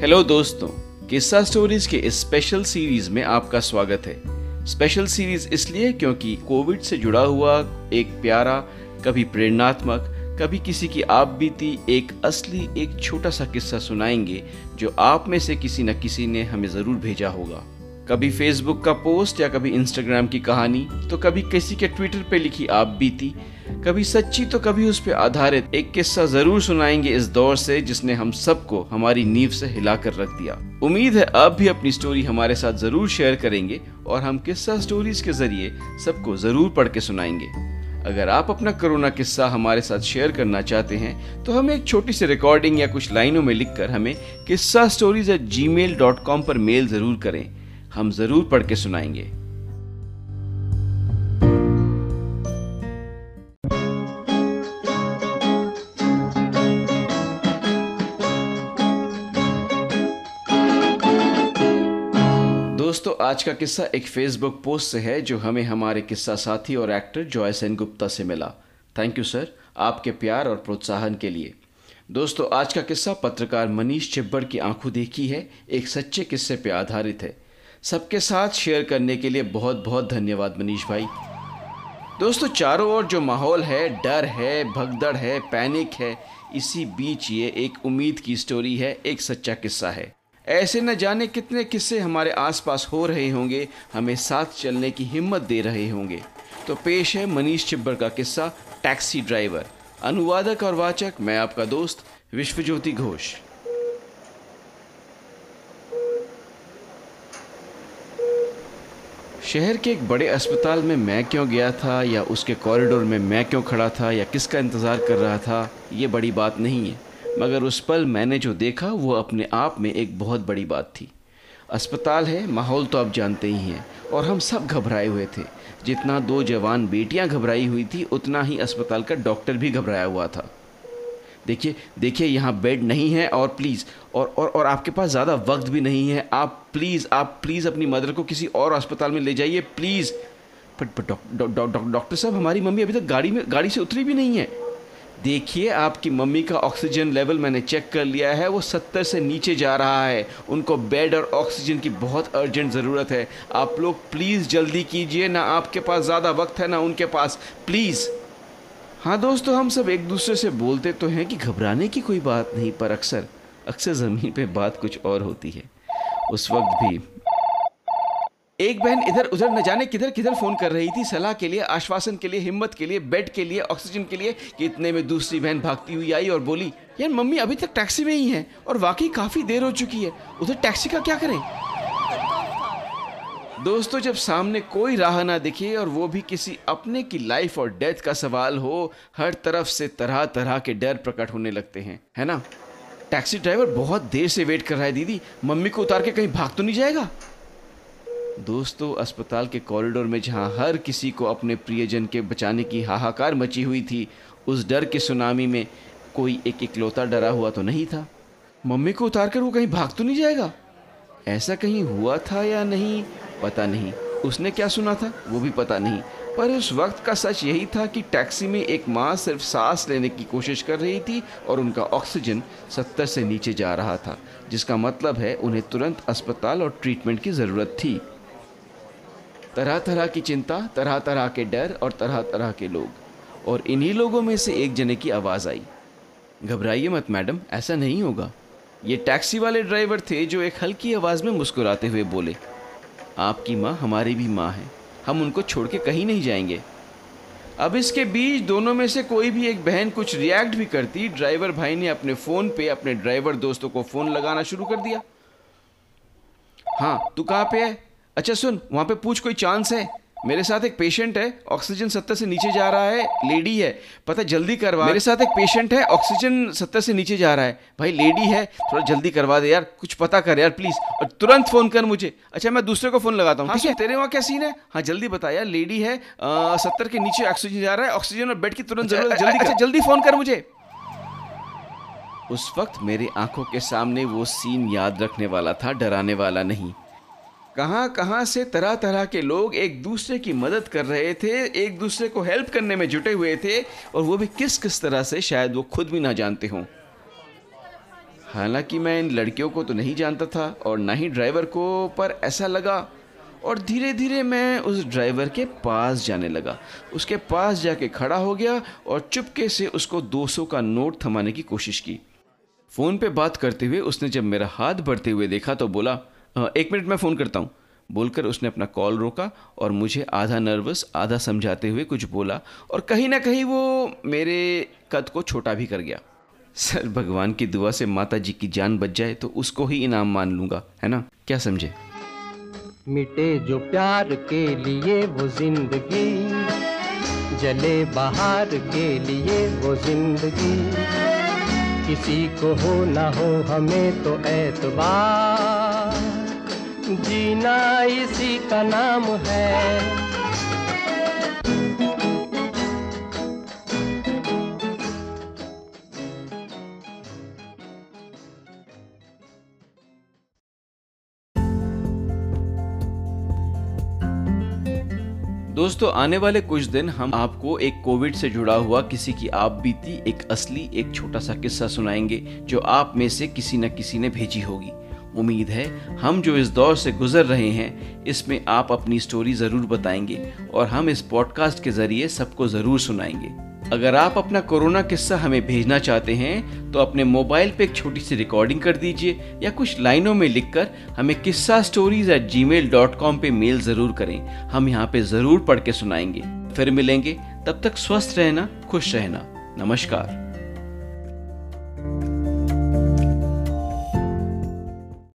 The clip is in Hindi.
हेलो दोस्तों किस्सा स्टोरीज के स्पेशल सीरीज़ में आपका स्वागत है। स्पेशल सीरीज़ इसलिए क्योंकि कोविड से जुड़ा हुआ एक प्यारा, कभी प्रेरणात्मक, कभी किसी की आप बीती एक असली, एक छोटा सा किस्सा सुनाएँगे, जो आप में से किसी न किसी ने हमें ज़रूर भेजा होगा। कभी फेसबुक का पोस्ट या कभी इंस्टाग्राम की कहानी तो कभी किसी के ट्विटर पे लिखी आप बीती। कभी सच्ची तो कभी उस पर आधारित। एक किस्सा ज़रूर सुनाएँगे इस दौर से, जिसने हम सबको हमारी नींव से हिलाकर रख दिया। उम्मीद है आप भी अपनी स्टोरी हमारे साथ ज़रूर शेयर करेंगे और हम किस्सा स्टोरीज के ज़रिए सबको ज़रूर पढ़ के सुनाएँगे। अगर आप अपना कोरोना किस्सा हमारे साथ शेयर करना चाहते हैं तो हमें एक छोटी सी रिकॉर्डिंग या कुछ लाइनों में लिखकर हमें किस्सा stories at Gmail dot com पर मेल ज़रूर करें। हम ज़रूर पढ़ के सुनाएँगे। दोस्तों, आज का किस्सा एक फेसबुक पोस्ट से है, जो हमें हमारे किस्सा साथी और एक्टर जॉय सेन गुप्ता से मिला। थैंक यू सर आपके प्यार और प्रोत्साहन के लिए। दोस्तों, आज का किस्सा पत्रकार मनीष चिब्बड़ की आँखों देखी है, एक सच्चे किस्से पर आधारित है। सबके साथ शेयर करने के लिए बहुत बहुत धन्यवाद मनीष भाई। दोस्तों, चारों ओर जो माहौल है, डर है, भगदड़ है, पैनिक है, इसी बीच ये एक उम्मीद की स्टोरी है, एक सच्चा किस्सा है। ऐसे न जाने कितने किस्से हमारे आसपास हो रहे होंगे, हमें साथ चलने की हिम्मत दे रहे होंगे। तो पेश है मनीष चिब्बर का किस्सा, टैक्सी ड्राइवर। अनुवादक और वाचक मैं आपका दोस्त, विश्वज्योति घोष। शहर के एक बड़े अस्पताल में मैं क्यों गया था, या उसके कॉरिडोर में मैं क्यों खड़ा था, या किसका इंतज़ार कर रहा था, ये बड़ी बात नहीं है। मगर उस पल मैंने जो देखा, वो अपने आप में एक बहुत बड़ी बात थी। अस्पताल है, माहौल तो आप जानते ही हैं, और हम सब घबराए हुए थे। जितना दो जवान बेटियाँ घबराई हुई थी, उतना ही अस्पताल का डॉक्टर भी घबराया हुआ था। देखिए देखिए, यहाँ बेड नहीं है और प्लीज़ और और और आपके पास ज़्यादा वक्त भी नहीं है। आप प्लीज़ आप प्लीज़ अपनी मदर को किसी और अस्पताल में ले जाइए प्लीज़ बट बट डॉक्टर साहब, हमारी मम्मी अभी तक गाड़ी में, गाड़ी से उतरी भी नहीं है। देखिए, आपकी मम्मी का ऑक्सीजन लेवल मैंने चेक कर लिया है, वो सत्तर से नीचे जा रहा है। उनको बेड और ऑक्सीजन की बहुत अर्जेंट ज़रूरत है। आप लोग प्लीज़ जल्दी कीजिए, ना आपके पास ज़्यादा वक्त है, ना उनके पास। प्लीज़ हाँ दोस्तों, हम सब एक दूसरे से बोलते तो हैं कि घबराने की कोई बात नहीं, पर अक्सर अक्सर ज़मीन पे बात कुछ और होती है। उस वक्त भी। एक बहन इधर उधर न जाने किधर किधर फ़ोन कर रही थी, सलाह के लिए, आश्वासन के लिए, हिम्मत के लिए, बेड के लिए, ऑक्सीजन के लिए, कि इतने में दूसरी बहन भागती हुई आई और बोली, यार, मम्मी अभी तक टैक्सी में ही है और वाकई काफ़ी देर हो चुकी है। उधर टैक्सी का क्या करें? दोस्तों, जब सामने कोई राह ना दिखे और वो भी किसी अपने की लाइफ और डेथ का सवाल हो, हर तरफ़ से तरह तरह के डर प्रकट होने लगते हैं, है ना? टैक्सी ड्राइवर बहुत देर से वेट कर रहा है, दीदी, मम्मी को उतार के कहीं भाग तो नहीं जाएगा? दोस्तों, अस्पताल के कॉरिडोर में जहाँ हर किसी को अपने प्रियजन के बचाने की हाहाकार मची हुई थी, उस डर के सुनामी में कोई एक इकलौता डरा हुआ तो नहीं था। मम्मी को उतार कर वो कहीं भाग तो नहीं जाएगा? ऐसा कहीं हुआ था या नहीं? पता नहीं। उसने क्या सुना था? वो भी पता नहीं। पर उस वक्त का सच यही था कि टैक्सी में एक माँ सिर्फ़ सांस लेने की कोशिश कर रही थी और उनका ऑक्सीजन सत्तर से नीचे जा रहा था, जिसका मतलब है उन्हें तुरंत अस्पताल और ट्रीटमेंट की ज़रूरत थी। तरह तरह की चिंता तरह तरह के डर और तरह तरह के लोग। और इन्हीं लोगों में से एक जने की आवाज़ आई। घबराइए मत मैडम, ऐसा नहीं होगा। ये टैक्सी वाले ड्राइवर थे जो एक हल्की आवाज़ में मुस्कुराते हुए बोले आपकी माँ हमारी भी माँ है। हम उनको छोड़ के कहीं नहीं जाएँगे। अब इसके बीच दोनों में से कोई भी एक बहन कुछ रिएक्ट भी करती ड्राइवर भाई ने अपने फ़ोन पे अपने ड्राइवर दोस्तों को फ़ोन लगाना शुरू कर दिया। हाँ तू कहाँ पे है? अच्छा सुन, वहाँ पे पूछ कोई चांस है। मेरे साथ एक पेशेंट है ऑक्सीजन सत्तर से नीचे जा रहा है लेडी है। पता जल्दी करवा मेरे साथ एक पेशेंट है ऑक्सीजन सत्तर से नीचे जा रहा है। भाई लेडी है थोड़ा जल्दी करवा दे यार कुछ पता कर यार प्लीज़ और तुरंत फ़ोन कर मुझे। अच्छा मैं दूसरे को फ़ोन लगाता हूँ हाँ, ठीक है? तेरे वहाँ क्या सीन है? हाँ जल्दी बता यार लेडी है सत्तर के नीचे ऑक्सीजन जा रहा है ऑक्सीजन और बेड की तुरंत अच्छा, ज़रूरत जल्दी अच्छा जल्दी फ़ोन कर मुझे। उस वक्त मेरी आँखों के सामने वो सीन याद रखने वाला था डराने वाला नहीं। कहाँ कहाँ से तरह तरह के लोग एक दूसरे की मदद कर रहे थे, एक दूसरे को हेल्प करने में जुटे हुए थे, और वो भी किस किस तरह से शायद वो खुद भी ना जानते हों। हालाँकि मैं इन लड़कियों को तो नहीं जानता था, और ना ही ड्राइवर को, पर ऐसा लगा। और धीरे धीरे मैं उस ड्राइवर के पास जाने लगा। उसके पास जाके खड़ा हो गया, और चुपके से उसको 200 का नोट थमाने की कोशिश की। फ़ोन पे बात करते हुए उसने जब मेरा हाथ बढ़ते हुए देखा तो बोला एक मिनट मैं फ़ोन करता हूँ। बोलकर उसने अपना कॉल रोका और मुझे आधा नर्वस, आधा समझाते हुए कुछ बोला और कहीं ना कहीं वो मेरे कद को छोटा भी कर गया। सर, भगवान की दुआ से माता जी की जान बच जाए तो उसको ही इनाम मान लूँगा, है ना? क्या समझे? मिटे जो प्यार के लिए वो ज़िंदगी, जले बाहर के लिए वो ज़िंदगी। किसी को हो ना हो हमें तो एतबार जीना इसी का नाम है। दोस्तों, आने वाले कुछ दिन हम आपको एक कोविड से जुड़ा हुआ किसी की आप बीती एक असली, एक छोटा सा किस्सा सुनाएँगे, जो आप में से किसी न किसी ने भेजी होगी। उम्मीद है, हम जो इस दौर से गुजर रहे हैं, इसमें आप अपनी स्टोरी ज़रूर बताएँगे और हम इस पॉडकास्ट के ज़रिए सबको ज़रूर सुनाएँगे। अगर आप अपना कोरोना किस्सा हमें भेजना चाहते हैं तो अपने मोबाइल पे एक छोटी सी रिकॉर्डिंग कर दीजिए या कुछ लाइनों में लिखकर हमें किस्सा stories at Gmail dot com पर मेल ज़रूर करें। हम यहाँ पे ज़रूर पढ़ के सुनाएँगे। फिर मिलेंगे। तब तक स्वस्थ रहना, खुश रहना। नमस्कार।